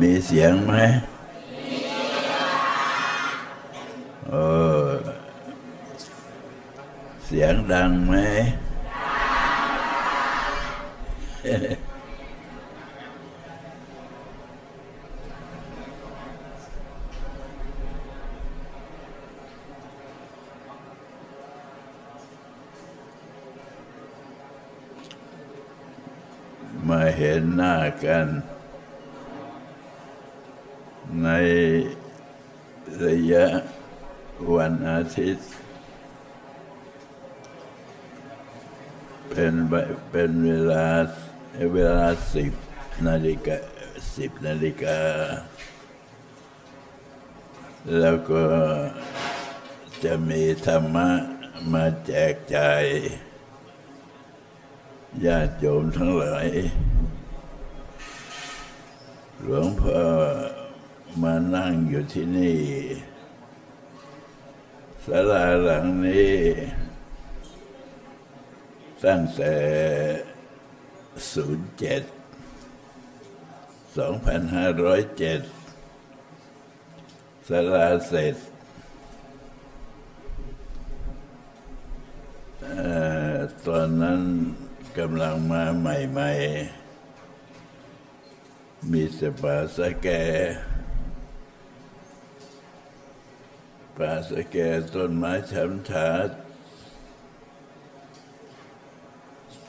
มีเสียงไหมเออ เสียงดังไหม มาเห็นหน้ากัน ในระยะวันอาทิตย์ เป็นเป็นเวลาเวลาสิบนาฬิกาสิบนาฬิกา แล้วก็จะมีธรรมะมาแจกจ่ายญาติโยมทั้งหลาย หลวงพ่อ มานั่งอยู่ที่นี่ศาลาหลังนี้ ตั้งแต่ศูนย์เจ็ดสองพันห้าร้อยเจ็ดศาลาเสร็จอตอนนั้นกำลังมาใหม่ ๆ มีสปาสแก ป่าสแก่ต้นไม้ช้ำชา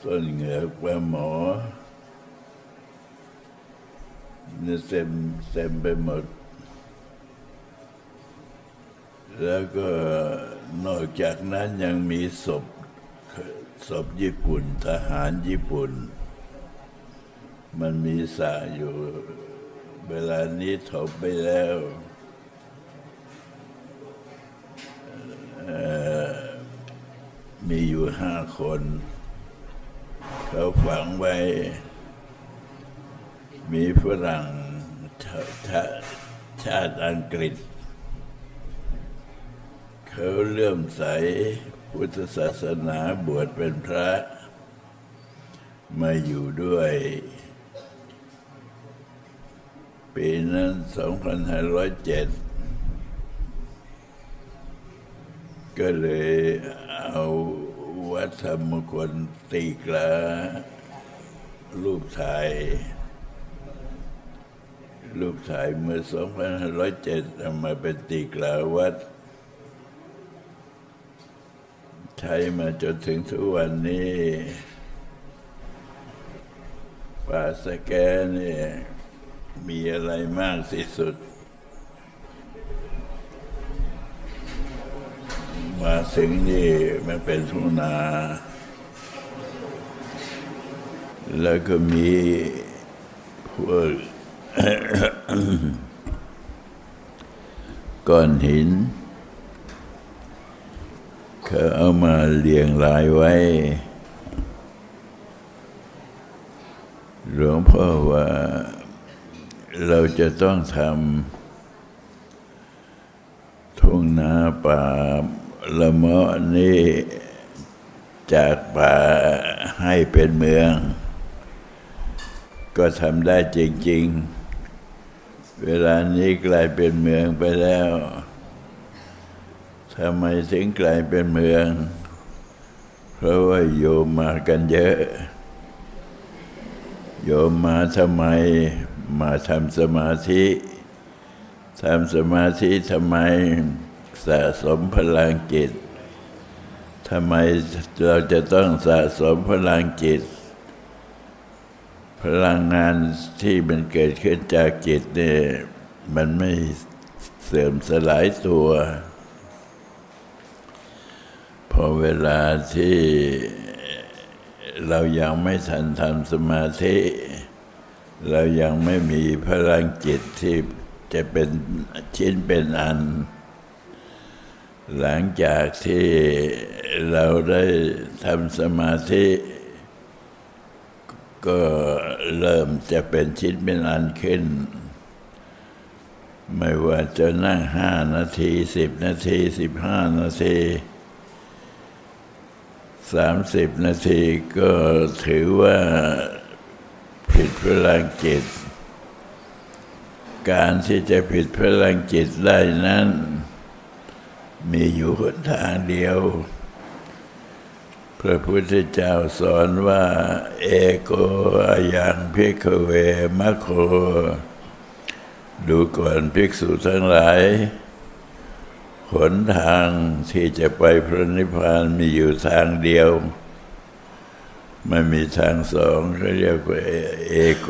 ต้นเหงือกปลาหมอนี่เต็มเต็มไปหมด แล้วก็นอกจากนั้นยังมีศพศพญี่ปุ่น ทหารญี่ปุ่น มันมีสระอยู่ เวลานี้ถมไปแล้วเอ่อ มีอยู่ห้าคน เขาฝังไว้ มีฝรั่งชาชาชาติอังกฤษ เขาเลื่อมใสพุทธศาสนาบวชเป็นพระ มาอยู่ด้วย ปีนั้น 2507 ก็เลยเอาวัดธรรมงคลตีกลารูปถ่าย รูปถ่ายเมื่อ 2507เอามาเป็นตีกลาวัด ใช้มาจนถึงทุกวันนี้ป่าสแกเนี่ยมีอะไรมากที่สุด มาถึงนี่มันเป็นทุ่งนา แล้วก็มีพวกก้อนหินเขาเอามาเรียงรายไว้ หลวงพ่อว่าเราจะต้องทำทุ่งนาป่า ละเมาะนี่จากป่าให้เป็นเมือง ก็ทำได้จริง ๆ เวลานี้กลายเป็นเมืองไปแล้วทำไมถึงกลายเป็นเมือง เพราะว่าโยมมากันเยอะ โยมมาทำไมมาทำสมาธิทำสมาธิทำไม สะสมพลังจิตทำไมเราจะต้องสะสมพลังจิต พลังงานที่มันเกิดขึ้นจากจิตเนี่ยมันไม่เสื่อมสลายตัว พอเวลาที่เรายังไม่ทันทำสมาธิ เรายังไม่มีพลังจิตที่จะเป็นชิ้นเป็นอัน หลังจากที่เราได้ทำสมาธิ ก็เริ่มจะเป็นชิ้นเป็นอันขึ้น ไม่ว่าจะนั่งห้านาทีสิบนาทีสิบห้านาทีสามสิบนาทีก็ถือว่าผิดพลังจิต การที่จะผิดพลังจิตได้นั้น มีอยู่หนทางเดียว พระพุทธเจ้าสอนว่า เอโกอย่างพิกเวมะโค ดูก่อนภิกษุทั้งหลาย หนทางที่จะไปพระนิพพานมีอยู่ทางเดียว ไม่มีทางสองเขาเรียกว่าเอโก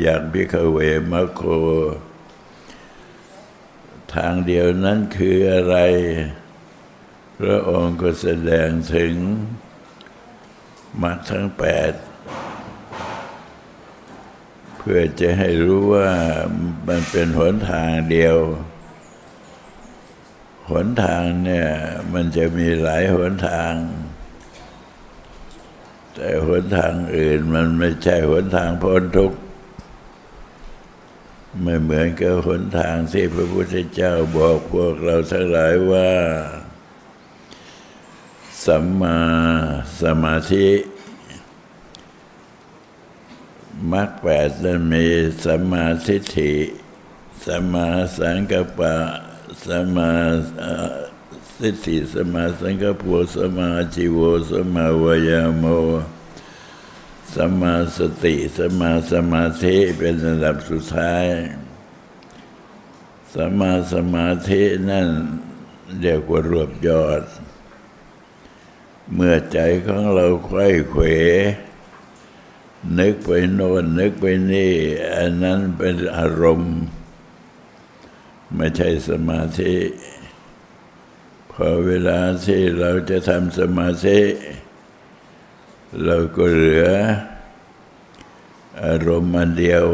อย่างพิกเวมะโค ทางเดียวนั้นคืออะไร พระองค์ก็แสดงถึงมรรคทั้งแปดเพื่อจะให้รู้ว่ามันเป็นหนทางเดียว หนทางเนี่ยมันจะมีหลายหนทาง แต่หนทางอื่นมันไม่ใช่หนทางพ้นทุกข์ ไม่เหมือนกับหนทางที่พระพุทธเจ้าบอกพวกเราทั้งหลายว่า สัมมาสมาธิมรรคแปดนั้นมีสัมมาทิฏฐิสัมมาสังกัปปะสัมมาสิทธิสัมมาสังกัปวสัมมาจิโวสัมาวายโม สมาสติสมาสมาธิเป็นระดับสุดท้ายสมาสมาธินั่นเรียกว่ารวบยอด เมื่อใจของเราไข้เขวนึกไปโน่นนึกไปนี่ อันนั้นเป็นอารมณ์ ไม่ใช่สมาธิ พอเวลาที่เราจะทำสมาธิ เราก็เหลือ อารมณ์มันเดียว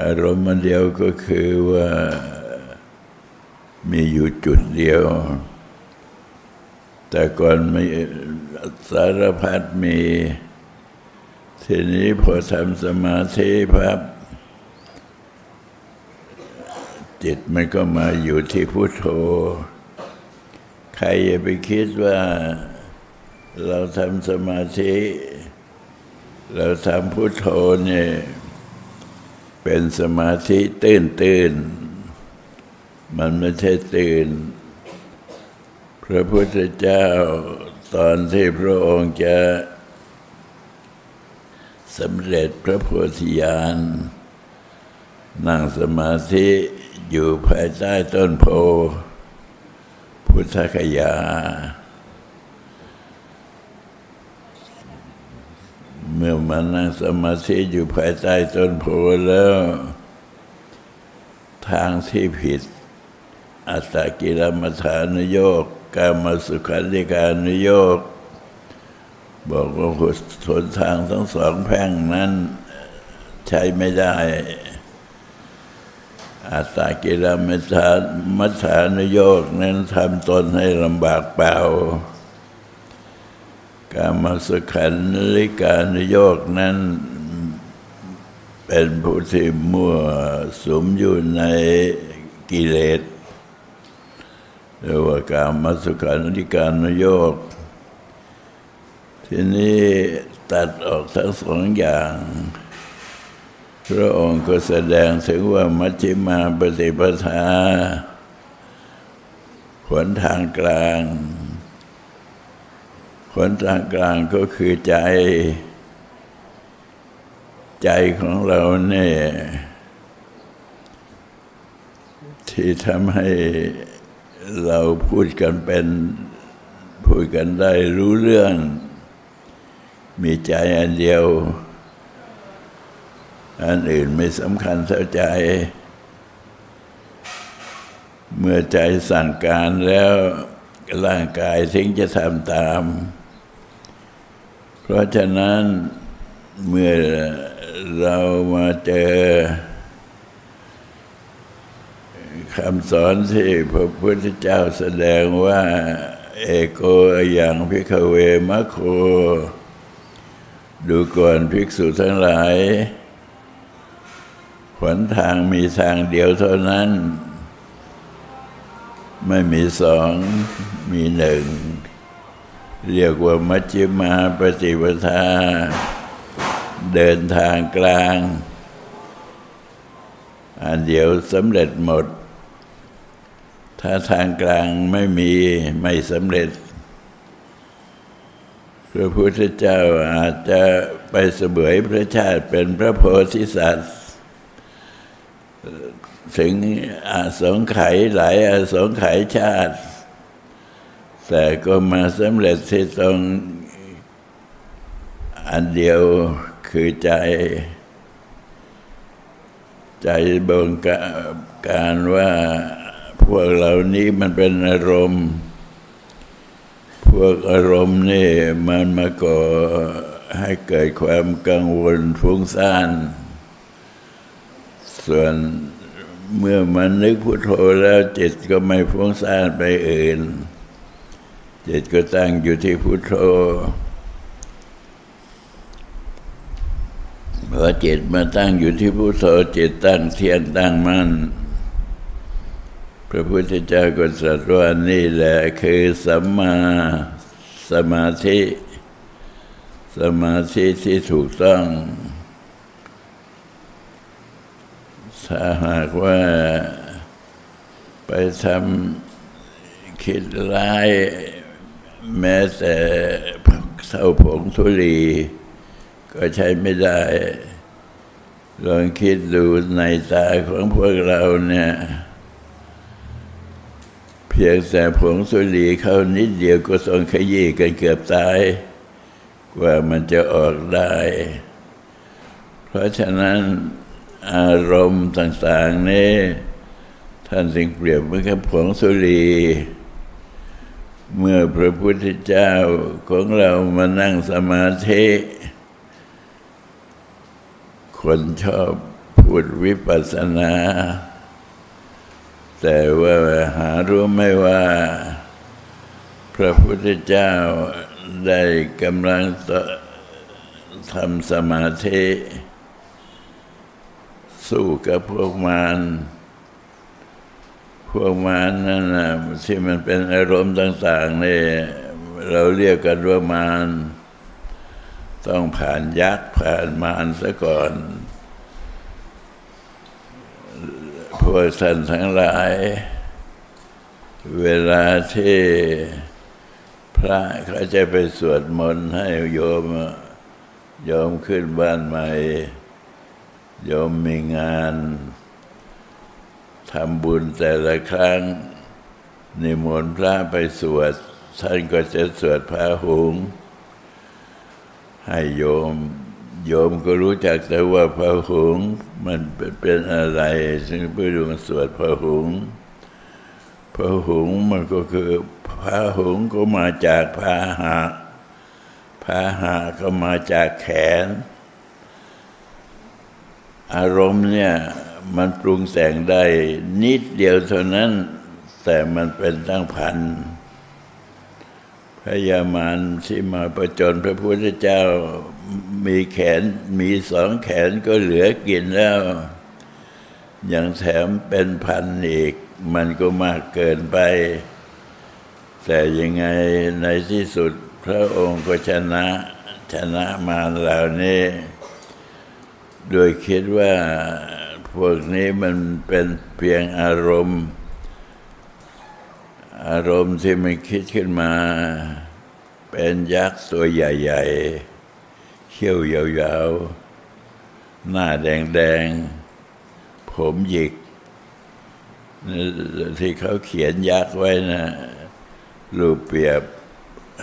อารมณ์มันเดียวก็คือว่ามีอยู่จุดเดียว แต่ก่อนมีสารพัดมี ทีนี้พอทำสมาธิพับจิตมันก็มาอยู่ที่พุโทโธ ใครอย่าไปคิดว่า เราทำสมาธิ เราทำพุโทโธเนี่ยเป็นสมาธิตื่นตื่นมันไม่ใช่ตื่น พระพุทธเจ้าตอนที่พระองค์จะสำเร็จพระโพธิญาณนั่งสมาธิอยู่ภายใต้ต้นโพ พุทธคยา มื่อมานั่งสมาธิอยู่ภายใต้ต้นโพแล้ว ทางที่ผิด อัตตกิรมัฐานโยกกามสุขันิการนโยกบอกว่าหนทางทั้งสองแพ่งนั้นใช้ไม่ได้อาตากิรมัฐามัฐานโยกนั้นทำตนให้ลำบากเปล่า การมาสขันลิการโยกนั้นเป็นผู้ที่มั่วสมอยู่ในกิเลสเรียกว่าการมาสุขันลิการโยก ทีนี้ตัดออกทั้งสองอย่าง พระองค์ก็แสดงถึงว่ามัชฌิมาปฏิปทา ผลทางกลาง ผลทางกลางก็คือใจ ใจของเราเนี่ยที่ทำให้เราพูดกันเป็นพูดกันได้รู้เรื่อง มีใจอันเดียว อันอื่นไม่สำคัญเท่าใจ เมื่อใจสั่งการแล้วร่างกายถึงจะทำตาม เพราะฉะนั้นเมื่อเรามาเจอคำสอนที่พระพุทธเจ้าแสดงว่า เอโกอย่างพิกเวมะโค ดูก่อนภิกษุทั้งหลายหนทางมีทางเดียวเท่านั้น ไม่มีสองมีหนึ่ง เรียกว่ามัชฌิมาปฏิปทา เดินทางกลาง อันเดียวสำเร็จหมด ถ้าทางกลางไม่มีไม่สำเร็จ พระพุทธเจ้าอาจจะไปเสวยพระชาติเป็นพระโพธิสัตว์ ถึงอาสงไขยหลายอาสงไขยชาติ แต่ก็มาสำเร็จที่ตรงอันเดียวคือใจ ใจบงการว่าพวกเหล่านี้มันเป็นอารมณ์ พวกอารมณ์นี่มันมาก่อให้เกิดความกังวลฟุ้งซ่าน ส่วนเมื่อมันนึกพุโทโธแล้วจิตก็ไม่ฟุ้งซ่านไปอื่น จิตก็ตั้งอยู่ที่พุโทโธพอจิตมาตั้งอยู่ที่พุทโธจิตตั้งเทียนตั้งมั่นพระพุทธเจ้าก็ตรัสว่านี่แหละคือสัมมาสมาธิ สมาธิที่ถูกต้อง ถ้าหากว่าไปทำคิดร้าย แม้แต่เท่าผงทุลีก็ใช้ไม่ได้ ลองคิดดูในตาของพวกเราเนี่ย เพียงแต่ผงสุรีเข้านิดเดียวก็ต้องขยี้กันเกือบตาย กว่ามันจะออกได้ เพราะฉะนั้นอารมณ์ต่างๆนี่ท่านสิ่งเปรียบเหมือนกับผงสุรี เมื่อพระพุทธเจ้าของเรามานั่งสมาธิ คนชอบพูดวิปัสสนา แต่ว่าหารู้ไม่ว่า พระพุทธเจ้าได้กำลังทำสมาธิ สู้กับพวกมาร พวกมารนั่นนะที่มันเป็นอารมณ์ต่างๆนี่เราเรียกกันว่ามารต้องผ่านยักษ์ผ่านมารซะก่อน พวกท่านทั้งหลาย เวลาที่พระเขาจะไปสวดมนต์ให้โยมโยมขึ้นบ้านใหม่โยมมีงาน ทำบุญแต่ละครั้งนิมนต์พระไปสวด ท่านก็จะสวดพระหุง ให้โยม โยมก็รู้จักแต่ว่าพระหุง มันเป็นอะไร ซึ่งเพื่อดูมันสวดพระหุง พระหุงมันก็คือพระหุงก็มาจากพาหะพาหะก็มาจากแขน อารมณ์เนี่ย มันปรุงแต่งได้นิดเดียวเท่านั้น แต่มันเป็นตั้งพันพยามารที่มาประจนพระพุทธเจ้ามีแขนมีสองแขนก็เหลือกินแล้ว อย่างแถมเป็นพันอีก มันก็มากเกินไป แต่ยังไงในที่สุดพระองค์ก็ชนะชนะมารเหล่านี้ โดยคิดว่า พวกนี้มันเป็นเพียงอารมณ์ อารมณ์ที่มันคิดขึ้นมา เป็นยักษ์ตัวใหญ่ๆเขี้ยวยาวๆ หน้าแดงๆ ผมหยิก ที่เขาเขียนยักษ์ไว้นะรูปเปรียบ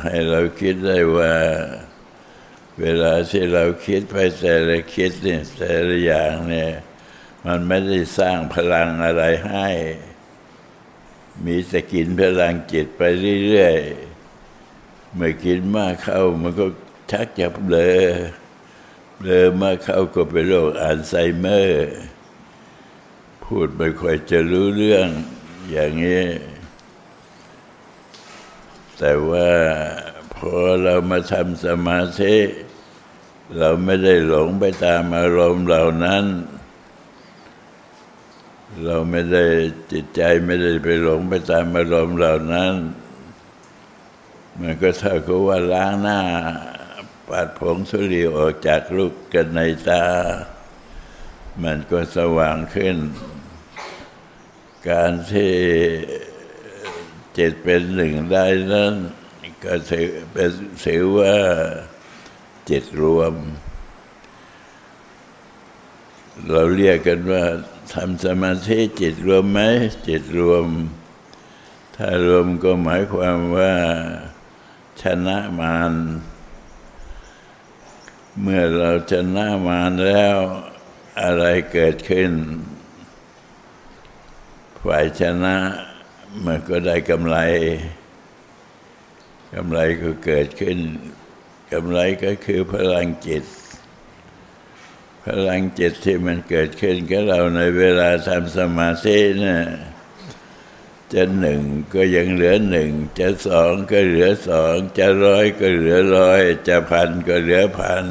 ให้เราคิดได้ว่า เวลาที่เราคิดไปแต่ละคิดเนี่ยแต่ละอย่างเนี่ย มันไม่ได้สร้างพลังอะไรให้ มีแต่กินพลังจิตไปเรื่อยๆ เมื่อกินมากเข้ามันก็ชักจะเบลอเบลอมากเข้าก็เป็นโรคอัลไซเมอร์ พูดไม่ค่อยจะรู้เรื่องอย่างนี้ แต่ว่าพอเรามาทำสมาธิเราไม่ได้หลงไปตามอารมณ์เหล่านั้น เราไม่ได้จิตใจไม่ได้ไปหลงไปตามอารมณ์เหล่านั้นมันก็เท่ากับว่าล้างหน้าปัดผงสุรีออกจากลูกกันในตา มันก็สว่างขึ้น การที่จิตเป็นหนึ่งได้นั้นก็ถือเป็นถือว่าจิตรวม เราเรียกกันว่า ทำสมาธิจิตรวมไหมจิตรวม ถ้ารวมก็หมายความว่าชนะมารเมื่อเราชนะมารแล้วอะไรเกิดขึ้น ฝ่ายชนะมันก็ได้กำไรกำไรก็เกิดขึ้นกำไรก็คือพลังจิต พลังจิตที่มันเกิดขึ้นกับเราในเวลาทำสมาธินะจะหนึ่งก็ยังเหลือหนึ่งจะสองก็เหลือสองจะร้อยก็เหลือร้อยจะพันก็เหลือพัน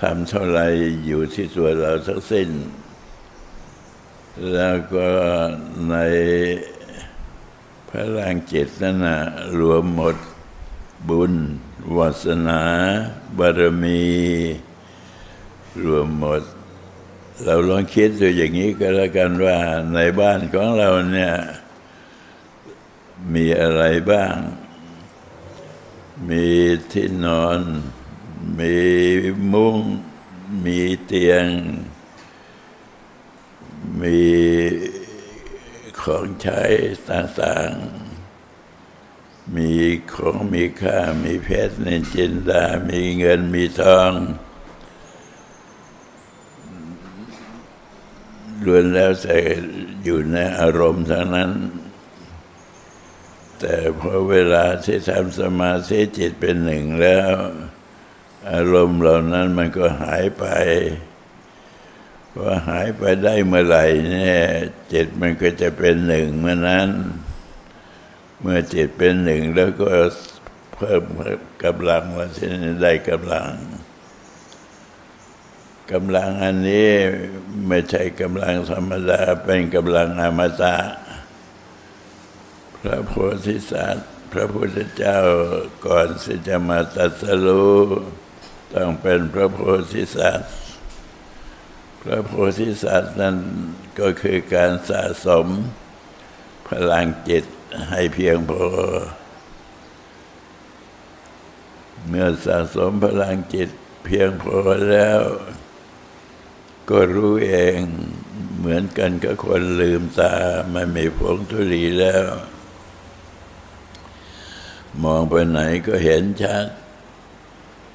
ทำเท่าไรอยู่ที่ตัวเราทั้งสิ้น แล้วก็ในพลังจิตนั่นนะรวมหมดบุญวาสนา บารมี รวมหมด เราลองคิดดูอย่างนี้ก็แล้วกันว่าในบ้านของเราเนี่ย มีอะไรบ้าง มีที่นอน มีมุ้ง มีเตียง มีของใช้ต่างๆ มีของมีค่า มีเพชรนินจินดา มีเงินมีทอง ล้วนแล้วแต่อยู่ในอารมณ์ทั้งนั้น แต่พอเวลาที่ทำสมาธิจิตเป็นหนึ่งแล้ว อารมณ์เหล่านั้นมันก็หายไปว่าหายไปได้เมื่อไหร่เนี่ยจิตมันก็จะเป็นหนึ่งเมื่อนั้น เมื่อจิตเป็นหนึ่งแล้วก็เพิ่มกำลังว่าที่ได้กำลัง กำลังอันนี้ไม่ใช่กำลังธรรมดาเป็นกำลังอมตะ พระโพธิสัตว์ พระพุทธเจ้าก่อนที่จะมาตัดสรู้ต้องเป็นพระโพธิสัตว์ พระโพธิสัตว์นั้นก็คือการสะสม พลังจิตให้เพียงพอ เมื่อสะสมพลังจิตเพียงพอแล้ว ก็รู้เองเหมือนกันกับคนลืมตาไม่มีผงทุลีแล้ว มองไปไหนก็เห็นชัด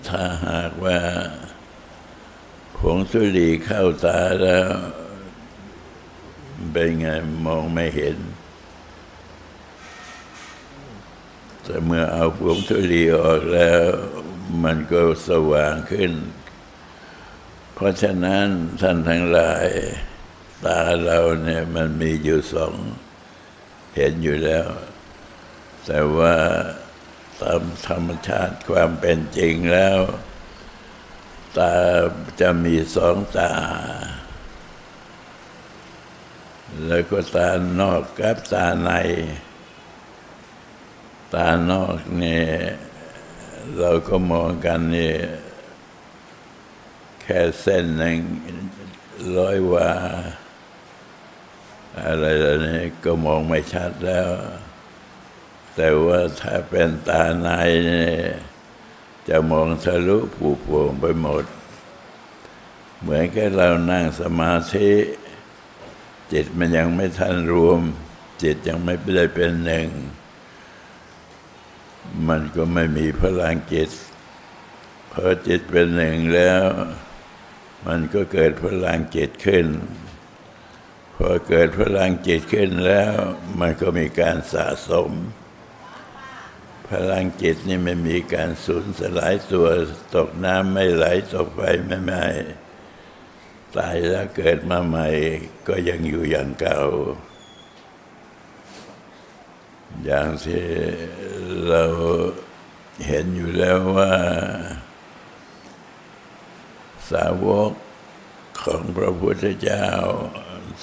ถ้าหากว่าผงสุรีเข้าตาแล้ว เป็นไงมองไม่เห็น แต่เมื่อเอาผงสุรีออกแล้ว มันก็สว่างขึ้น เพราะฉะนั้นท่านทั้งหลาย ตาเราเนี่ยมันมีอยู่สองเห็นอยู่แล้ว แต่ว่าตามธรรมชาติความเป็นจริงแล้ว ตาจะมีสองตา แล้วก็ตานอกกับตาใน ตานอกเนี่ยเราก็มองกันนี่แค่เส้นหนึ่งร้อยวา อะไรแล้วนี่ก็มองไม่ชัดแล้ว แต่ว่าถ้าเป็นตาในเนี่ยจะมองทะลุผูโป่งไปหมด เหมือนกับเรานั่งสมาธิ จิตมันยังไม่ทันรวม จิตยังไม่ได้เป็นหนึ่ง มันก็ไม่มีพลังจิตพอจิตเป็นหนึ่งแล้ว มันก็เกิดพลังจิตขึ้น พอเกิดพลังจิตขึ้นแล้ว มันก็มีการสะสม พลังจิตนี่ไม่มีการสูญสลายตัวตกน้ำไม่ไหลตกไฟไม่ไหม้ตายแล้วเกิดมาใหม่ก็ยังอยู่อย่างเก่า อย่างที่เราเห็นอยู่แล้วว่า สาวกของพระพุทธเจ้า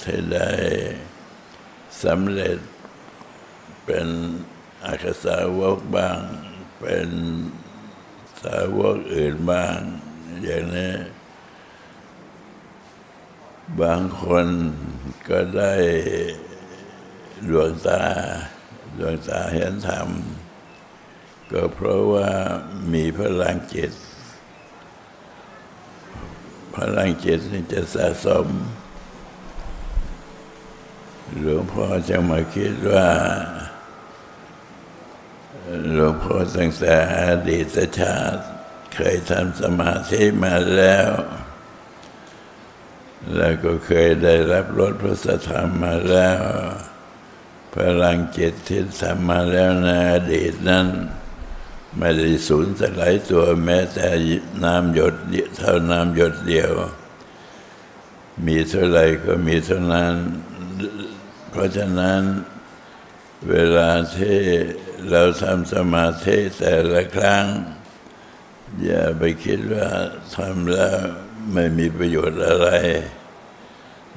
ที่ได้สำเร็จเป็นอาคสาวกบ้าง เป็นสาวกอื่นบ้าง อย่างนี้ บางคนก็ได้ดวงตาดวงตาเห็นธรรม ก็เพราะว่ามีพลังจิต พลังจิตนี่จะสะสม หลวงพ่อจะมาคิดว่าหลวงพ่อตั้งแต่อดีตชาติ เคยทำสมาธิมาแล้ว แล้วก็เคยได้รับรสพระสธรรมมาแล้ว พลังจิตที่ทำมาแล้วในอดีตนั้น ไม่ได้สูญสลายตัวแม้แต่น้ำหยดเท่าน้ำหยดเดียว มีเท่าไรก็มีเท่านั้น เพราะฉะนั้นเวลาที่เราทำสมาธิแต่ละครั้ง อย่าไปคิดว่าทำแล้วไม่มีประโยชน์อะไร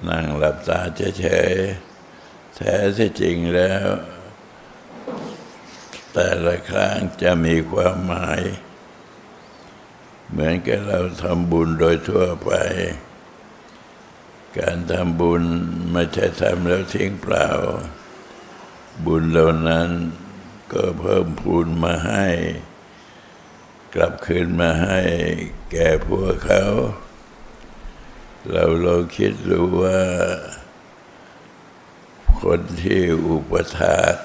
นั่งหลับตาเฉยๆแท้ที่จริงแล้ว แต่ละครั้งจะมีความหมาย เหมือนกับเราทำบุญโดยทั่วไป การทำบุญไม่ใช่ทำแล้วทิ้งเปล่า บุญเหล่านั้นก็เพิ่มพูนมาให้ กลับคืนมาให้แก่พวกเขา เราเราคิดดูว่า คนที่อุปถาก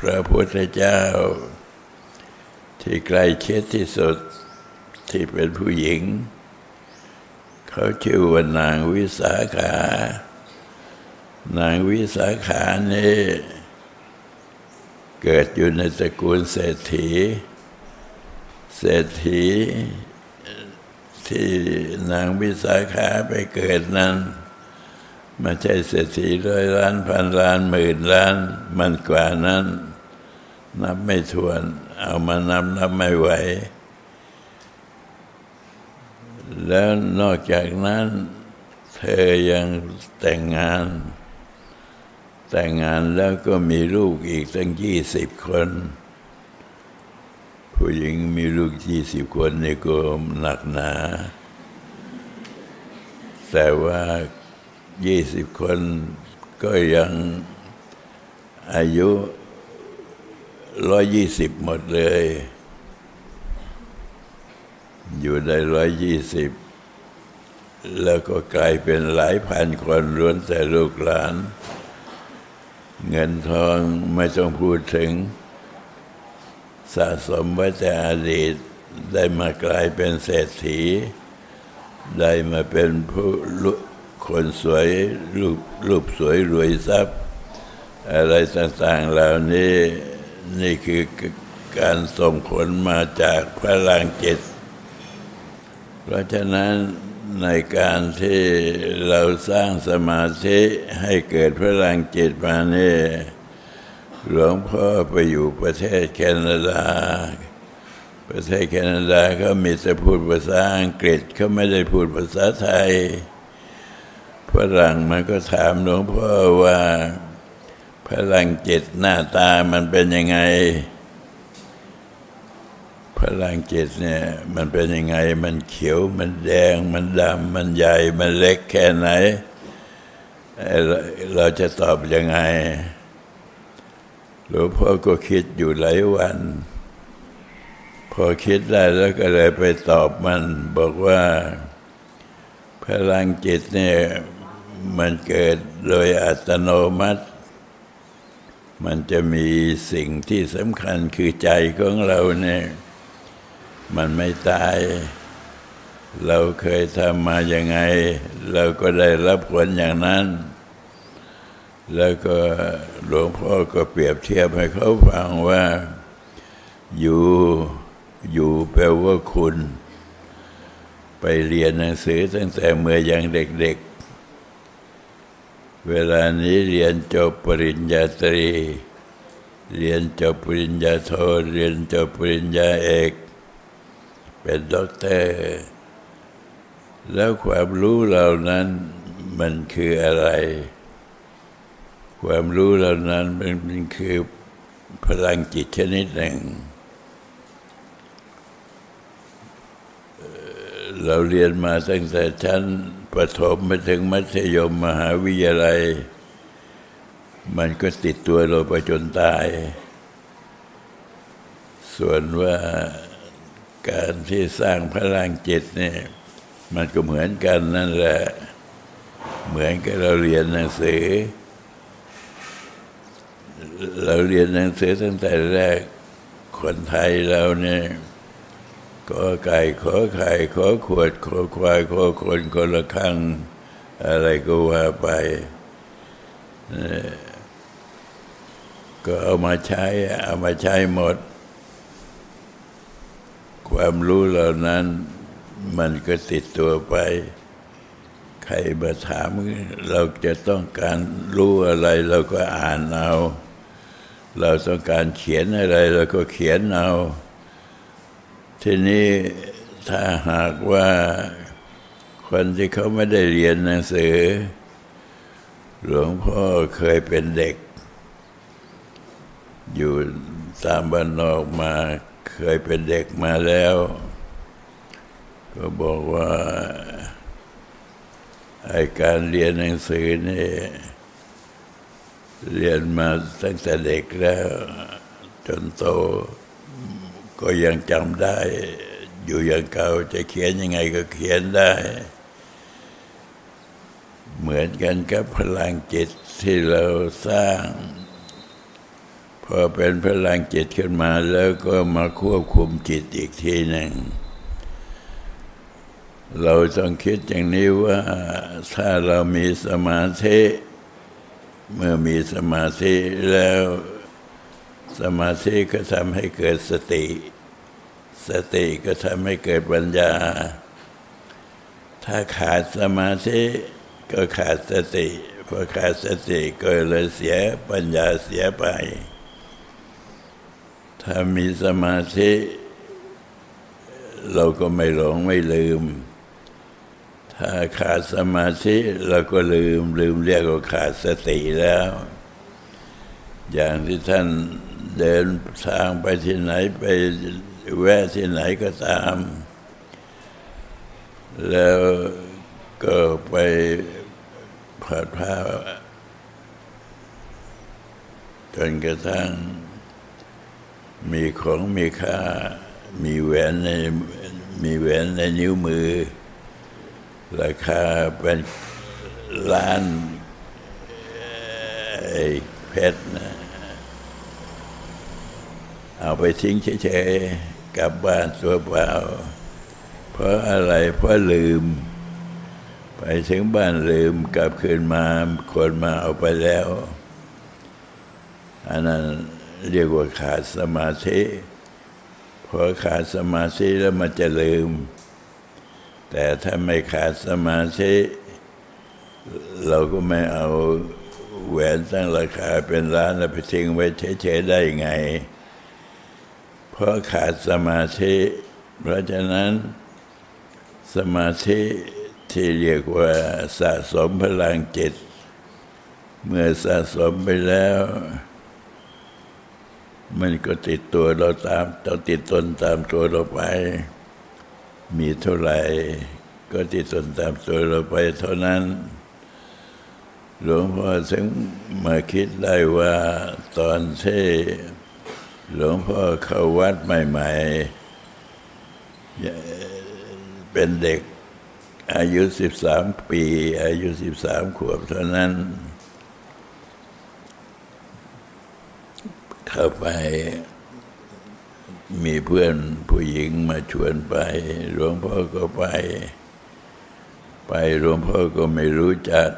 พระพุทธเจ้า ที่ใกล้ชิดที่สุดที่เป็นผู้หญิง เขาชื่อว่านางวิสาขา นางวิสาขานี่เกิดอยู่ในตระกูลเศรษฐี เศรษฐีที่นางวิสาขาไปเกิดนั้น ไม่ใช่เศรษฐีร้อยล้านพันล้านหมื่นล้าน มันกว่านั้น นับไม่ถ้วน เอามานับนับไม่ไหว แล้วนอกจากนั้น เธอยังแต่งงาน แต่งงานแล้วก็มีลูกอีกตั้งยี่สิบคน ผู้หญิงมีลูกยี่สิบคนนี่ก็หนักหนา แต่ว่า ยี่สิบคนก็ยังอายุร้อยยี่สิบหมดเลย อยู่ได้ร้อยยี่สิบแล้วก็กลายเป็นหลายพันคนล้วนแต่ลูกหลาน เงินทองไม่ต้องพูดถึง สะสมไว้แต่อดีตได้มากลายเป็นเศรษฐี ได้มาเป็นผู้ คนสวยรูปรูปสวยรวยทรัพย์ อะไรต่างๆเหล่านี้นี่คือการส่งผลมาจากพลังจิต เพราะฉะนั้นในการที่เราสร้างสมาธิให้เกิดพลังจิตมาเนี่หลวงพ่อไปอยู่ประเทศแคนาดา ประเทศแคนาดาเขามีแต่พูดภาษาอังกฤษเขาไม่ได้พูดภาษาไทย ฝรั่งมันก็ถามหลวงพ่อว่าพลังจิตหน้าตามันเป็นยังไง พลังจิตเนี่ย มันเป็นยังไง มันเขียวมันแดง มันดำมันใหญ่ มันเล็กแค่ไหน เราจะตอบยังไงหลวงพ่อก็คิดอยู่หลายวัน พอคิดได้แล้วก็เลยไปตอบมัน บอกว่า พลังจิตเนี่ย มันเกิดโดยอัตโนมัติ มันจะมีสิ่งที่สำคัญคือใจของเราเนี่ย มันไม่ตาย เราเคยทำมาอย่างไง เราก็ได้รับผลอย่างนั้น แล้วก็หลวงพ่อก็เปรียบเทียบให้เขาฟังว่าอยู่อยู่แปลว่าคุณ ไปเรียนหนังสือตั้งแต่เมื่อยังเด็ก เวลานี้เรียนจบปริญญาตรี เรียนจบปริญญาโทเรียนจบปริญญาเอก เป็นด็อกเตอร์ แล้วความรู้เหล่านั้นมันคืออะไร ความรู้เหล่านั้นมันคือพลังจิตชนิดหนึ่ง เราเรียนมาตั้งแต่ชั้น ประถมไปถึงมัธยมมหาวิทยาลัย มันก็ติดตัวเราไปจนตาย ส่วนว่าการที่สร้างพลังจิตเนี่ยมันก็เหมือนกันนั่นแหละ เหมือนกับเราเรียนหนังสือ เราเรียนหนังสือตั้งแต่แรกคนไทยเราเนี่ย ขอไก่ขอไข่ขอขวดขอควายขอคนคนละครั้งอะไรก็ว่าไปก็เอามาใช้ เอามาใช้หมด ความรู้เหล่านั้น มันก็ติดตัวไป ใครมาถามเราจะต้องการรู้อะไร เราก็อ่านเอา เราต้องการเขียนอะไร เราก็เขียนเอา ทีนี้ถ้าหากว่าคนที่เขาไม่ได้เรียนหนังสือ หลวงพ่อเคยเป็นเด็ก อยู่ตามบ้านนอกมาเคยเป็นเด็กมาแล้ว ก็บอกว่าไอการเรียนหนังสือนี่เรียนมาตั้งแต่เด็กแล้ว จนโต ก็ยังจำได้ อยู่อย่างเก่าจะเขียนยังไงก็เขียนได้ เหมือนกันกับพลังจิตที่เราสร้าง พอเป็นพลังจิตขึ้นมาแล้วก็มาควบคุมจิตอีกทีหนึ่งเราต้องคิดอย่างนี้ว่าถ้าเรามีสมาธิ เมื่อมีสมาธิแล้ว สมาธิก็ทำให้เกิดสติ สติก็ทำให้เกิดปัญญา ถ้าขาดสมาธิก็ขาดสติพอขาดสติก็เลยเสียปัญญาเสียไป ถ้ามีสมาธิ เราก็ไม่หลงไม่ลืม ถ้าขาดสมาธิเราก็ลืมลืมเรียกว่าขาดสติแล้ว อย่างที่ท่าน เดินทางไปที่ไหนไปแวะที่ไหนก็ตาม แล้วก็ไปผัดผ้าจนกระทั่งมีของมีค่า มีแหวนในมีแหวนในนิ้วมือ ราคาเป็นล้านเพชรนะ เอาไปทิ้งเฉยๆกลับบ้านตัวเปล่า เพราะอะไรเพราะลืม ไปถึงบ้านลืมกลับคืนมาคนมาเอาไปแล้ว อันนั้นเรียกว่าขาดสมาธิพอขาดสมาธิแล้วมันจะลืม แต่ถ้าไม่ขาดสมาธิเราก็ไม่เอาแหวนตั้งราคาเป็นล้านแล้วไปทิ้งไว้เฉยๆได้ไง เพราะขาดสมาธิ เพราะฉะนั้นสมาธิที่เรียกว่าสะสมพลังจิต เมื่อสะสมไปแล้ว มันก็ติดตัวเราตามเราติดตนตามตัวเราไป มีเท่าไหร่ ก็ติดตนตามตัวเราไปเท่านั้น หลวงพ่อถึงมาคิดได้ว่าตอนที่ หลวงพ่อเข้าวัดใหม่ ๆ เป็นเด็กอายุสิบสามปี อายุสิบสามขวบเท่านั้น เข้าไปมีเพื่อนผู้หญิงมาชวนไป หลวงพ่อก็ไป ไปหลวงพ่อก็ไม่รู้จัก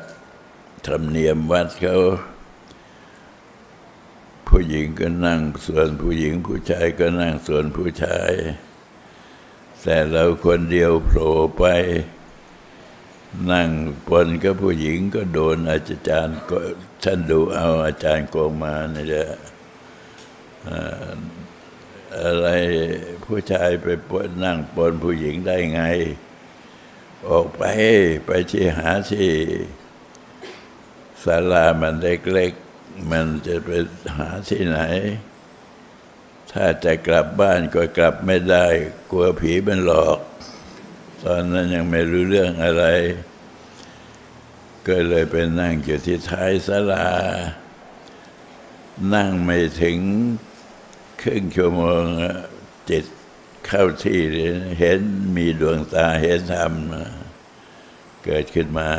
ธรรมเนียมวัดเขา ผู้หญิงก็นั่งส่วนผู้หญิงผู้ชายก็นั่งส่วนผู้ชาย แต่เราคนเดียวโผล่ไป นั่งปนกับผู้หญิงก็โดนอาจารย์ก็ท่านดูเอาอาจารย์โกงมานี่แหละอะไรผู้ชายไปปนนั่งปนผู้หญิงได้ไง ออกไปไปที่หาที่ศาลามันเล็ก มันจะไปหาที่ไหน ถ้าจะกลับบ้านก็กลับไม่ได้ กลัวผีมันหลอก ตอนนั้นยังไม่รู้เรื่องอะไร ก็เลยไปนั่งอยู่ที่ท้ายศาลา นั่งไม่ถึงครึ่งชั่วโมงจิตเข้าที่เลยเห็นมีดวงตาเห็นธรรมเกิดขึ้นมา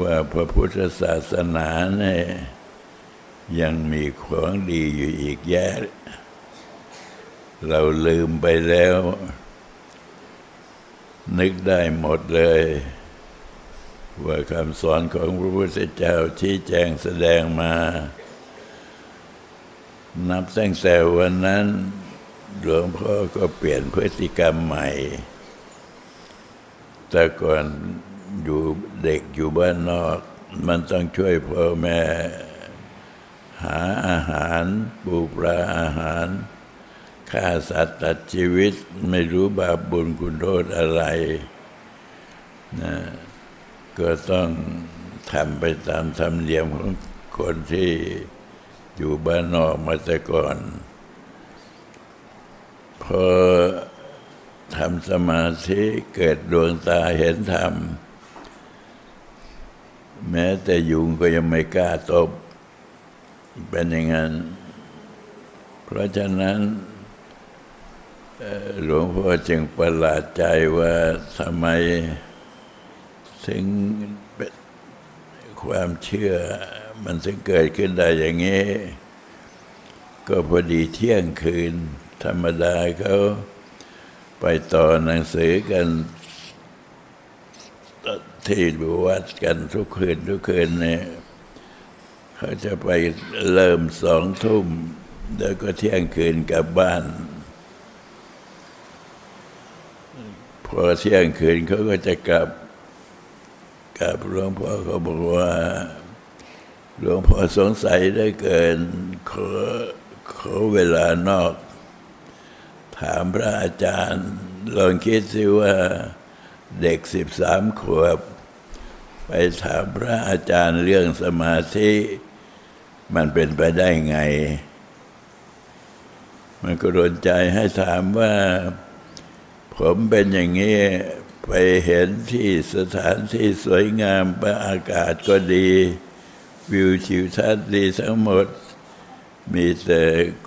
ว่าพระพุทธศาสนาเนี่ยยังมีของดีอยู่อีกแยะ เราลืมไปแล้ว นึกได้หมดเลย ว่าคำสอนของพระพุทธเจ้าชี้แจงแสดงมา นับตั้งแต่วันนั้นหลวงพ่อก็เปลี่ยนพฤติกรรมใหม่ แต่ก่อน อยู่เด็กอยู่บ้านนอก มันต้องช่วยพ่อแม่ หาอาหารปูปลาอาหารฆ่าสัตว์ตัดชีวิตไม่รู้บาปบุญคุณโทษอะไรนะก็ต้องทำไปตามธรรมเนียมของคนที่อยู่บ้านนอกมาแต่ก่อน พอทำสมาธิเกิดดวงตาเห็นธรรม แม้แต่ยุงก็ยังไม่กล้าตบ เป็นอย่างนั้น เพราะฉะนั้นหลวงพ่อจึงประหลาดใจว่าทำไมถึงความเชื่อมันถึงเกิดขึ้นได้อย่างนี้ ก็พอดีเที่ยงคืน ธรรมดาเขาไปต่อหนังสือกัน ที่วัดกันทุกคืนทุกคืนเนี่ยเขาจะไปเริ่มสองทุ่ม แล้วก็เที่ยงคืนกลับบ้าน พอเที่ยงคืนเขาก็จะกลับกลับหลวงพ่อเขาบอกว่าหลวงพ่อสงสัยได้เกินขอขอเวลานอก ถามพระอาจารย์ ลองคิดสิว่าเด็กสิบสามขวบ ไปถามพระอาจารย์เรื่องสมาธิ มันเป็นไปได้ไง มันก็โดนใจให้ถามว่า ผมเป็นอย่างนี้ไปเห็นที่สถานที่สวยงามปอากาศก็ดี วิวชิวทัศน์ดีทั้งหมด มีแต่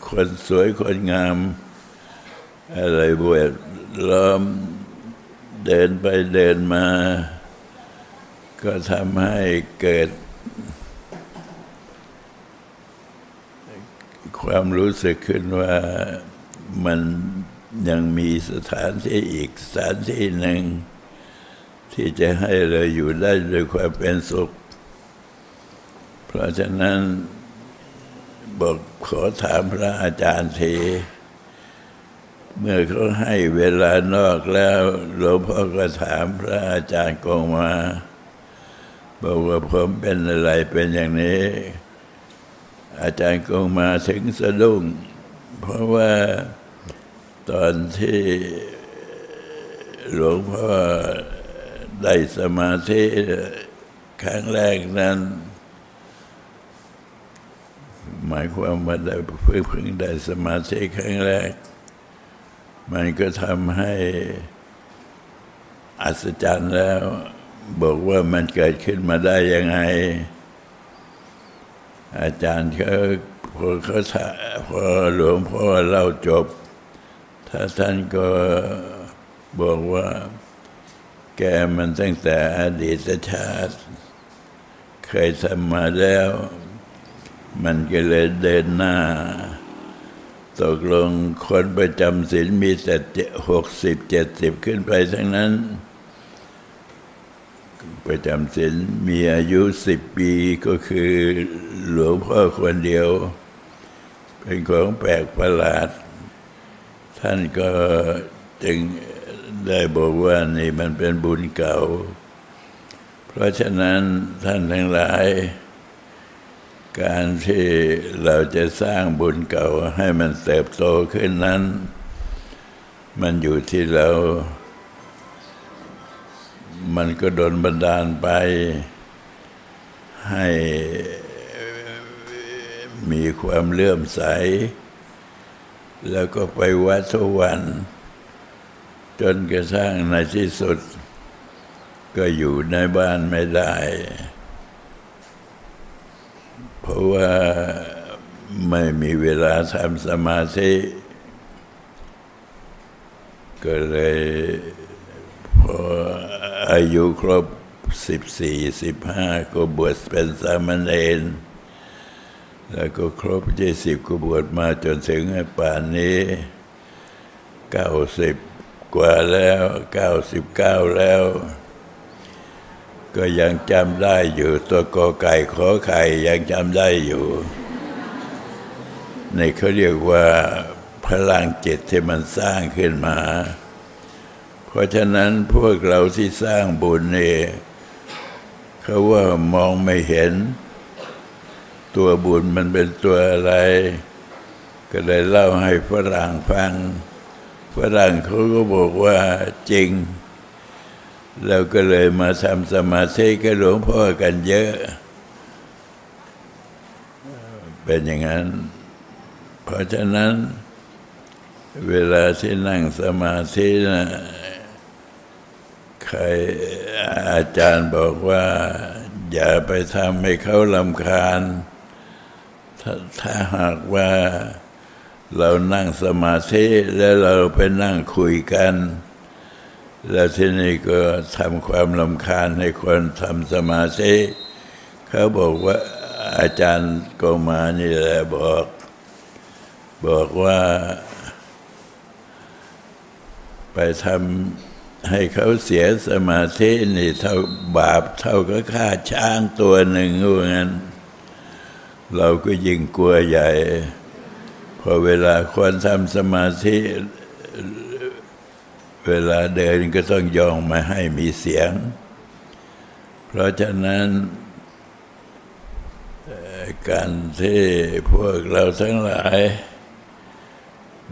คนสวยคนงาม อะไรบวชล้อมเดินไปเดินมา ก็ทำให้เกิด ความรู้สึกขึ้นว่ามันยังมีสถานที่อีกสถานที่หนึ่ง ที่จะให้เราอยู่ได้ด้วยความเป็นสุข เพราะฉะนั้นบอกขอถามพระอาจารย์ทีเมื่อเขาให้เวลานอกแล้วหลวงพ่อก็ถามพระอาจารย์กงมา บอกว่าผมเป็นอะไรเป็นอย่างนี้ อาจารย์กงมาถึงสะดุ้ง เพราะว่าตอนที่หลวงพ่อได้สมาธิครั้งแรกนั้น หมายความว่าได้เพิ่งพึ่งได้สมาธิครั้งแรก มันก็ทำให้อัศจรรย์แล้ว บอกว่ามันเกิดขึ้นมาได้ยังไง อาจารย์เขาพอเขาพอหลวงพ่อเล่าจบ ถ้าท่านก็บอกว่า แกมันตั้งแต่อดีตชาติ เคยทำมาแล้ว มันก็เลยเดินหน้า ตกลงคนประจำศีลมีแต่หกสิบเจ็ดสิบขึ้นไปทั้งนั้น ประจำศีลมีอายุสิบปีก็คือหลวงพ่อคนเดียว เป็นของแปลกประหลาด ท่านก็จึงได้บอกว่านี่มันเป็นบุญเก่า เพราะฉะนั้นท่านทั้งหลาย การที่เราจะสร้างบุญเก่าให้มันเติบโตขึ้นนั้น มันอยู่ที่เรา มันก็โดนบันดาลไป ให้มีความเลื่อมใส แล้วก็ไปวัดทุกวัน จนกระทั่งในที่สุด ก็อยู่ในบ้านไม่ได้ เพราะว่าไม่มีเวลาทำสมาธิ ก็เลยพอ อายุครบสิบสี่สิบห้าก็บวชเป็นสามเณรแล้วก็ครบยี่สิบก็บวชมาจนถึงป่านนี้เก้าสิบกว่าแล้วเก้าสิบเก้าแล้ว ก็ยังจำได้อยู่ตัวกอไก่ขอไข่ยังจำได้อยู่ ในเขาเรียกว่าพลังจิตที่มันสร้างขึ้นมา เพราะฉะนั้นพวกเราที่สร้างบุญเนี่ยเขาว่ามองไม่เห็น ตัวบุญมันเป็นตัวอะไร ก็เลยเล่าให้ฝรั่งฟังฝรั่งเขาก็บอกว่าจริงแล้วก็เลยมาทำสมาธิกับหลวงพ่อกันเยอะ เป็นอย่างนั้น เพราะฉะนั้น เวลาที่นั่งสมาธินะ ใครอาจารย์บอกว่า อย่าไปทำให้เขาลำคาญถ้าถ้าหากว่าเรานั่งสมาธิแล้วเราไปนั่งคุยกัน แล้วที่นี่ก็ทำความลำคาญให้คนทำสมาธิเขาบอกว่าอาจารย์ก็มานี่แหละบอก บอกว่า ไปทำ ให้เขาเสียสมาธินี่เท่าบาปเท่ากับฆ่าช้างตัวหนึ่งว่างั้น เราก็ยิ่งกลัวใหญ่ พอเวลาควรทำสมาธิ เวลาเดินก็ต้องยองมาให้มีเสียง เพราะฉะนั้นการที่พวกเราทั้งหลาย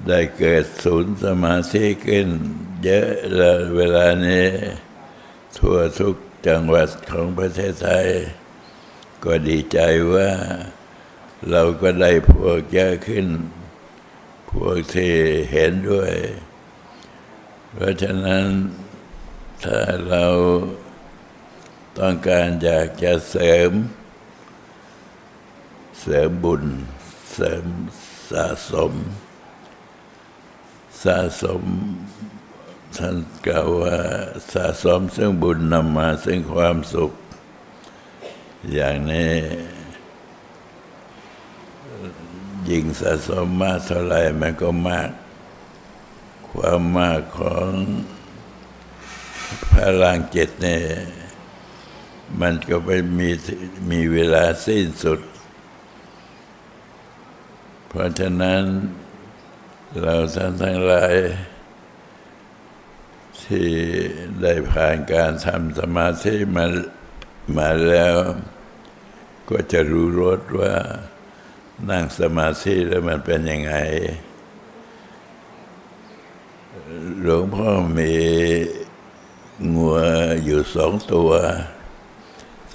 ได้เกิดศูนย์สมาธิขึ้น เยอะแล้วเวลานี้ ทั่วทุกจังหวัดของประเทศไทย ก็ดีใจว่าเราก็ได้พวกเยอะขึ้น พวกที่เห็นด้วย เพราะฉะนั้นถ้าเราต้องการอยากจะเสริม เสริมบุญ เสริมสะสม สะสม ท่านกล่าวว่าสะสมซึ่งบุญนำมาซึ่งความสุข อย่างนี้ยิ่งสะสมมากเท่าไรมันก็มาก ความมากของพลังจิตเนี่ยมันก็ไปมีมีเวลาสิ้นสุด เพราะฉะนั้นเราท่านทั้งหลาย ที่ได้ผ่านการทำสมาธิมามาแล้ว ก็จะรู้รสว่านั่งสมาธิแล้วมันเป็นยังไง หลวงพ่อมีงัวอยู่สองตัว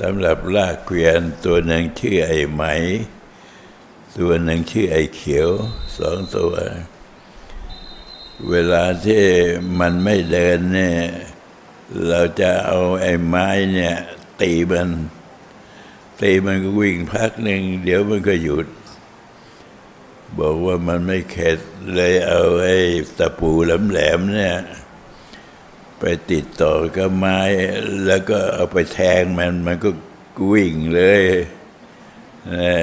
สำหรับลากเกวียนตัวหนึ่งชื่อไอ้ไหม ตัวหนึ่งชื่อไอ้เขียวสองตัว เวลาที่มันไม่เดินเนี่ยเราจะเอาไอ้ไม้เนี่ยตีมัน ตีมันก็วิ่งพักหนึ่งเดี๋ยวมันก็หยุด บอกว่ามันไม่เข็ดเลยเอาไอ้ตะปูแหลมๆเนี่ย ไปติดต่อกับไม้ แล้วก็เอาไปแทงมันมันก็วิ่งเลยนะ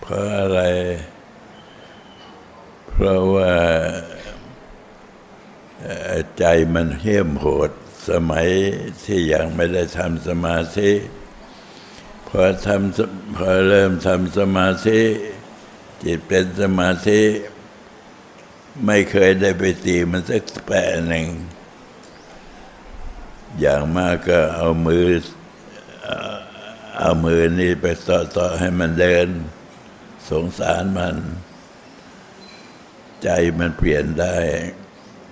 เพราะอะไร เพราะว่าใจมันเหี้ยมโหดสมัยที่ยังไม่ได้ทำสมาธิพอทำพอเริ่มทำสมาธิจิตเป็นสมาธิ ไม่เคยได้ไปตีมันสักแปะหนึ่ง อย่างมากก็เอามือ เอามือนี่ไปต่อๆให้มันเดิน สงสารมัน ใจมันเปลี่ยนได้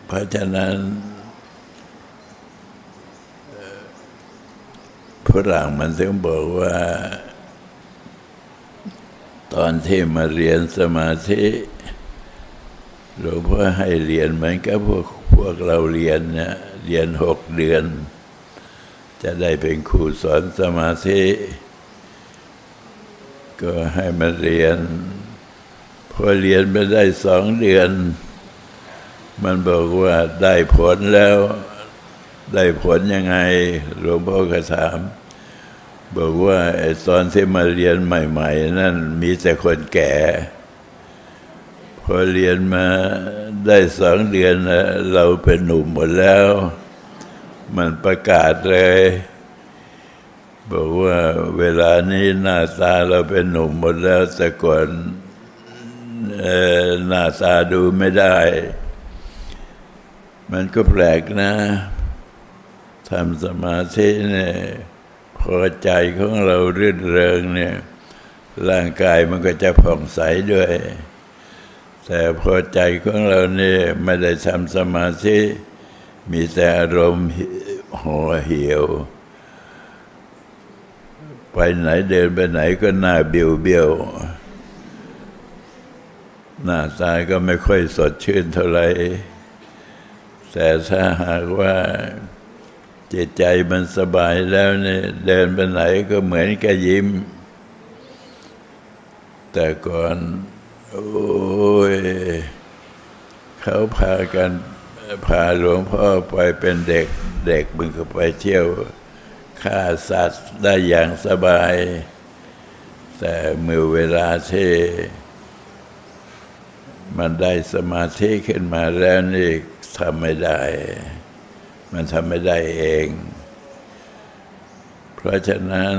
เพราะฉะนั้นฝรั่งมันถึงบอกว่า ตอนที่มาเรียนสมาธิหลวงพ่อให้เรียนเหมือนกับพวกพวกเราเรียนเนี่ยเรียนหกเดือน จะได้เป็นครูสอนสมาธิ ก็ให้มาเรียน อเรียนไปได้สองเดือน มันบอกว่าได้ผลแล้ว ได้ผลยังไงหลวงพ่อก็ถามบอกว่าไอ้ตอนที่มาเรียนใหม่ ๆ นั่นมีแต่คนแก่ พอเรียนมาได้สองเดือนเราเป็นหนุ่มหมดแล้ว มันประกาศเลย บอกว่าเวลานี้หน้าตาเราเป็นหนุ่มหมดแล้วแต่ก่อน หน้าตาดูไม่ได้ มันก็แปลกนะทำสมาธิเนี่ยพอใจของเรารื่นเริงเนี่ยร่างกายมันก็จะผ่องใสด้วย แต่พอใจของเราเนี่ยไม่ได้ทำสมาธิ มีแต่อารมณ์ห่อเหี่ยว ไปไหนเดินไปไหนก็หน้าเบี้ยวเบี้ยว หน้าตาก็ไม่ค่อยสดชื่นเท่าไหร่แต่ถ้าหากว่าจิตใจมันสบายแล้วเนี่ยเดินไปไหนก็เหมือนกับยิ้ม แต่ก่อน โอ้ย เขาพากันพาหลวงพ่อไปเป็นเด็ก เด็กมึงก็ไปเที่ยวฆ่าสัตว์ได้อย่างสบาย แต่เมื่อเวลาที่ มันได้สมาธิขึ้นมาแล้วนี่ทำไม่ได้ มันทำไม่ได้เอง เพราะฉะนั้น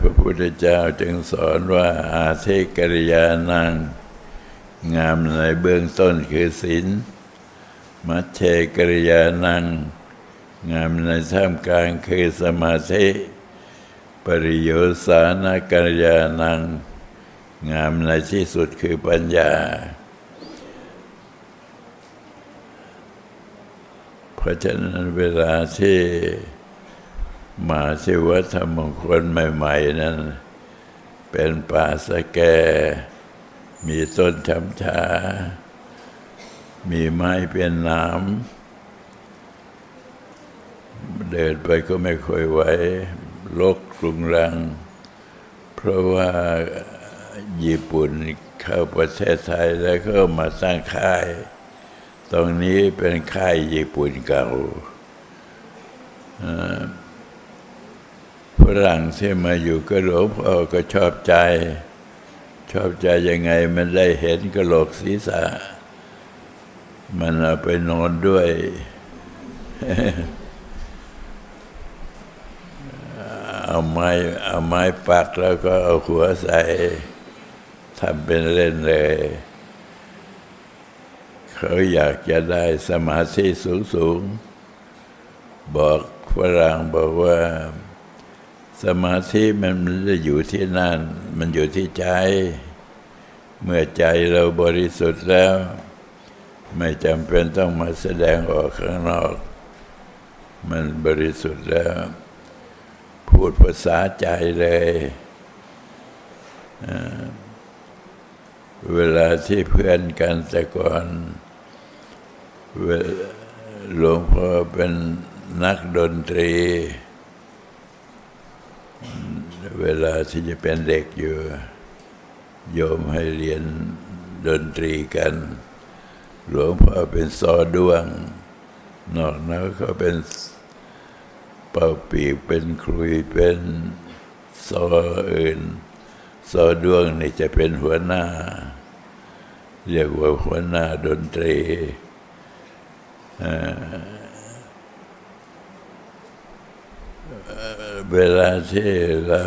พระพุทธเจ้าจึงสอนว่าอาเทกริยานังงามในเบื้องต้นคือศีลมัชเชกริยานัง งามในท่ามกลางคือสมาธิ ปริโยสานกริยานัง งามในที่สุดคือปัญญา เพราะฉะนั้นเวลาที่มาที่วัดธรรมงคลใหม่ ๆ นั้น เป็นป่าสะแก มีต้นชำชา มีไม้เป็นน้ำเดินไปก็ไม่ค่อยไหวลกกรุงรัง เพราะว่า ญี่ปุ่นเข้าประเทศไทยแล้วก็มาสร้างค่าย ตรงนี้เป็นค่ายญี่ปุ่นเก่าฝรั่งที่มาอยู่ก็หลวงพ่อก็ชอบใจ ชอบใจยังไงมันได้เห็นกระโหลกศีรษะ มันเอาไปนอนด้วยเอาไม้เอาไม้ปักแล้วก็เอาหัวใส่ำเป็นเล่นเลย เขาอยากจะได้สมาธิสูงสูง บอกฝรั่งบอกว่า สมาธิมันไม่ได้อยู่ที่นั่น มันอยู่ที่ใจ เมื่อใจเราบริสุทธิ์แล้ว ไม่จำเป็นต้องมาแสดงออกข้างนอก มันบริสุทธิ์แล้ว พูดภาษาใจเลย เวลาที่เพื่อนกันแต่ก่อนหลวงพ่อเป็นนักดนตรี เวลาที่จะเป็นเด็กอยู่โยมให้เรียนดนตรีกัน หลวงพ่อเป็นซอด้วง นอกนั้นก็เป็นเป่าปีกเป็นครุยเป็นซออื่น ซอด้วงนี่จะเป็นหัวหน้า เรียกว่าหัวหน้าดนตรีเวลาที่เรา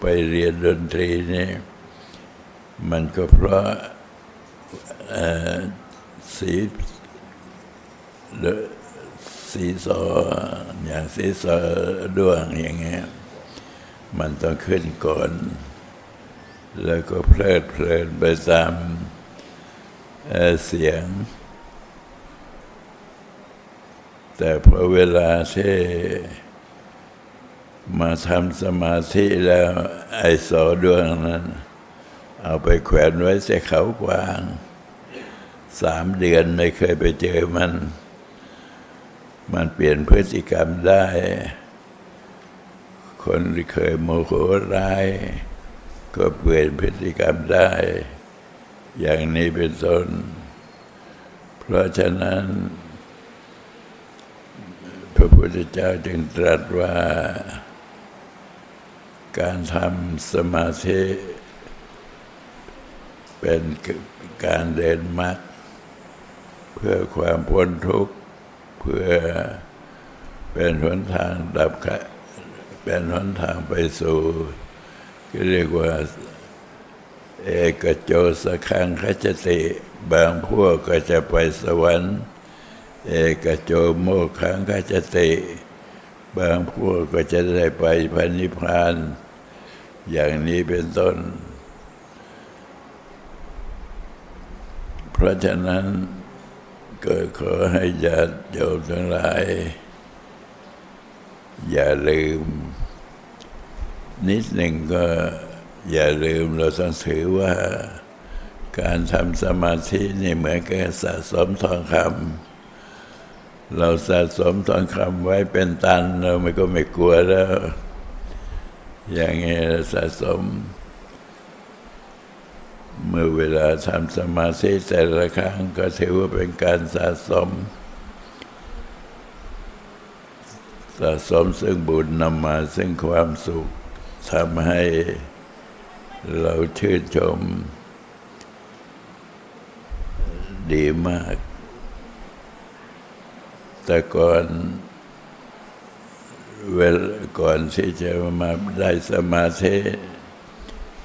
ไปเรียนดนตรีนี่มันก็เพราะสีสีสออย่างสีสอดวงอย่างเงี้ยมันต้องขึ้นก่อน แล้วก็เพลิดเพลินไปตาม เสียง แต่พอเวลาที่มาทำสมาธิแล้ว ไอ้สอดวงนั้น เอาไปแขวนไว้เสียเขากวางสามเดือนไม่เคยไปเจอมัน มันเปลี่ยนพฤติกรรมได้ คนที่เคยโมโหร้าย ก็เปลี่ยนพฤติกรรมได้ อย่างนี้เป็นต้น เพราะฉะนั้น พระพุทธเจ้าจึงตรัสว่า การทำสมาธิ เป็นการเดินมรรคเพื่อความพ้นทุกข์ เพื่อเป็นหนทางดับเป็นหนทางไปสู่เรียกว่า เอกโจสขังคจติ บางพวกก็จะไปสวรรค์ เอกโจโมขังคจติ บางพวกก็จะได้ไปพันิพาน อย่างนี้เป็นต้น เพราะฉะนั้นก็ขอให้ญาติโยมทั้งหลาย อย่าลืม นิดหนึ่งก็ อย่าลืมเราต้องถือว่าการทำสมาธินี่เหมือนกับสะสมทองคำเราสะสมทองคำไว้เป็นตันเราไม่ก็ไม่กลัวแล้ว อย่างนี้สะสม เมื่อเวลาทำสมาธิแต่ละครั้งก็ถือว่าเป็นการสะสม สะสมซึ่งบุญนำมาซึ่งความสุขทำให้ เราชื่นชมดีมาก แต่ก่อนเวลก่อนที่จะมาได้สมาธิ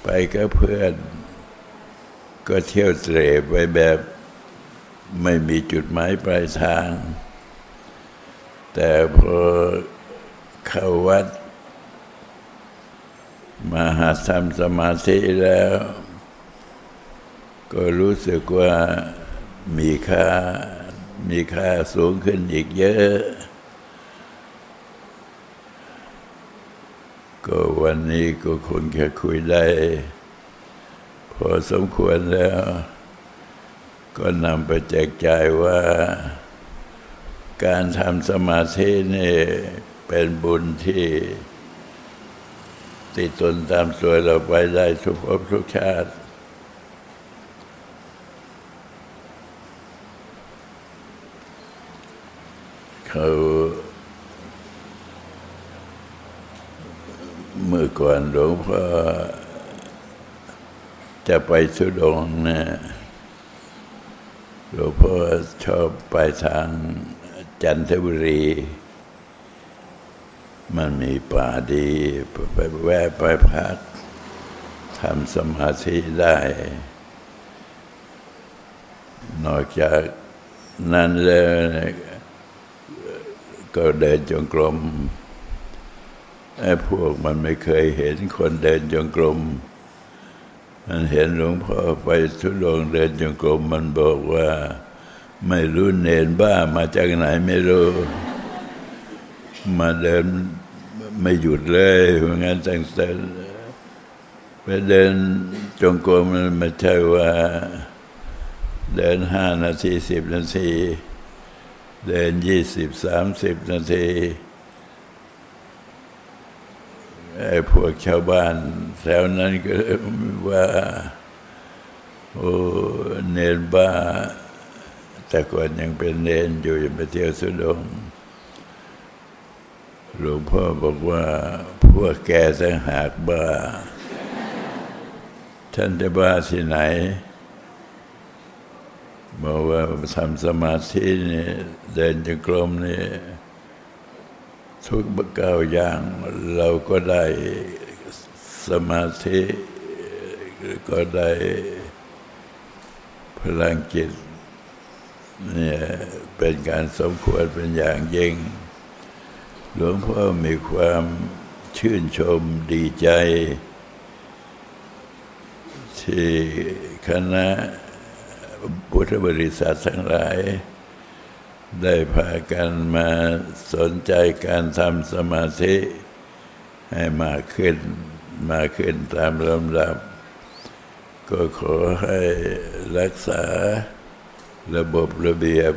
ไปกับเพื่อน ก็เที่ยวเตร่ไปแบบไม่มีจุดหมายปลายทาง แต่พอเข้าวัด มาหาทำสมาธิแล้ว ก็รู้สึกว่ามีค่ามีค่าสูงขึ้นอีกเยอะ ก็วันนี้ก็คงจะคุยได้ พอสมควรแล้ว ก็นำไปแจกจ่ายว่า การทำสมาธินี่เป็นบุญที่ ติดตนตามสวเราไปได้ทุกภพทุกชาติ เขาเมื่อก่อนหลวงพ่อจะไปสุดงนะหลวงพ่อชอบไปทางจันทบุรี มันมีป่าดีไปแวะไปพักทำสมาธิได้ นอกจากนั้นแล้วก็เดินจงกรมไอ้พวกมันไม่เคยเห็นคนเดินจงกรม มันเห็นหลวงพ่อไปทุดงเดินจงกรมมันบอกว่า ไม่รู้เนนบ้ามาจากไหนไม่รู้ มาเดิน ไม่หยุดเลยเพราะงั้นตั้งแต่ไปเดินจงกรมมันไม่ใช่ว่า เดินห้านาทีสิบนาที เดินยี่สิบสามสิบนาทีไอ้พวกชาวบ้านแถวนั้นก็ว่า โอ้เนนบ้า แต่ก่อนยังเป็นเนนอยู่ยังไปเที่ยวสุดง หลวงพ่อบอกว่าพวกแกสังหากบ้า ท่านจะบ้าที่ไหนบอกว่าทำสมาธินี่เดินจงกรมนี่ทุกเก้าอย่างเราก็ได้สมาธิก็ได้พลังจิตเนี่ยเป็นการสมควรเป็นอย่างยิ่ง หลวงพ่อมีความชื่นชมดีใจ ที่คณะพุทธบริษัททั้งหลาย ได้พากันมาสนใจการทำสมาธิ ให้มากขึ้นมาขึ้นตามลำดับ ก็ขอให้รักษาระบบระเบียบ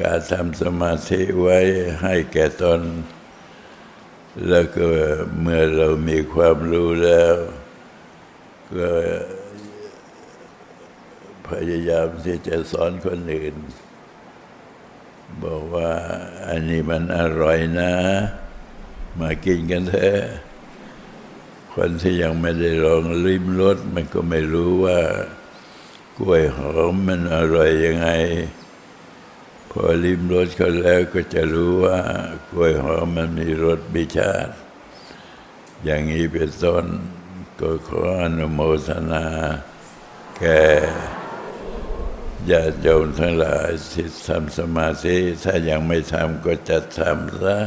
การทำสมาธิไว้ให้แก่ตน แล้วก็เมื่อเรามีความรู้แล้ว ก็พยายามที่จะสอนคนอื่น บอกว่าอันนี้มันอร่อยนะ มากินกันเถอะคนที่ยังไม่ได้ลองลิ้มรสมันก็ไม่รู้ว่ากล้วยหอมมันอร่อยยังไง พอลิ้มรสเขาแล้วก็จะรู้ว่ากล้วยหอมมันมีรสบิชาติ อย่างนี้เป็นต้นก็ขออนุโมทนา แก่ญาติโยมทั้งหลายที่ทำสมาธิถ้ายังไม่ทำก็จะทำซะ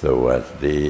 สวัสดี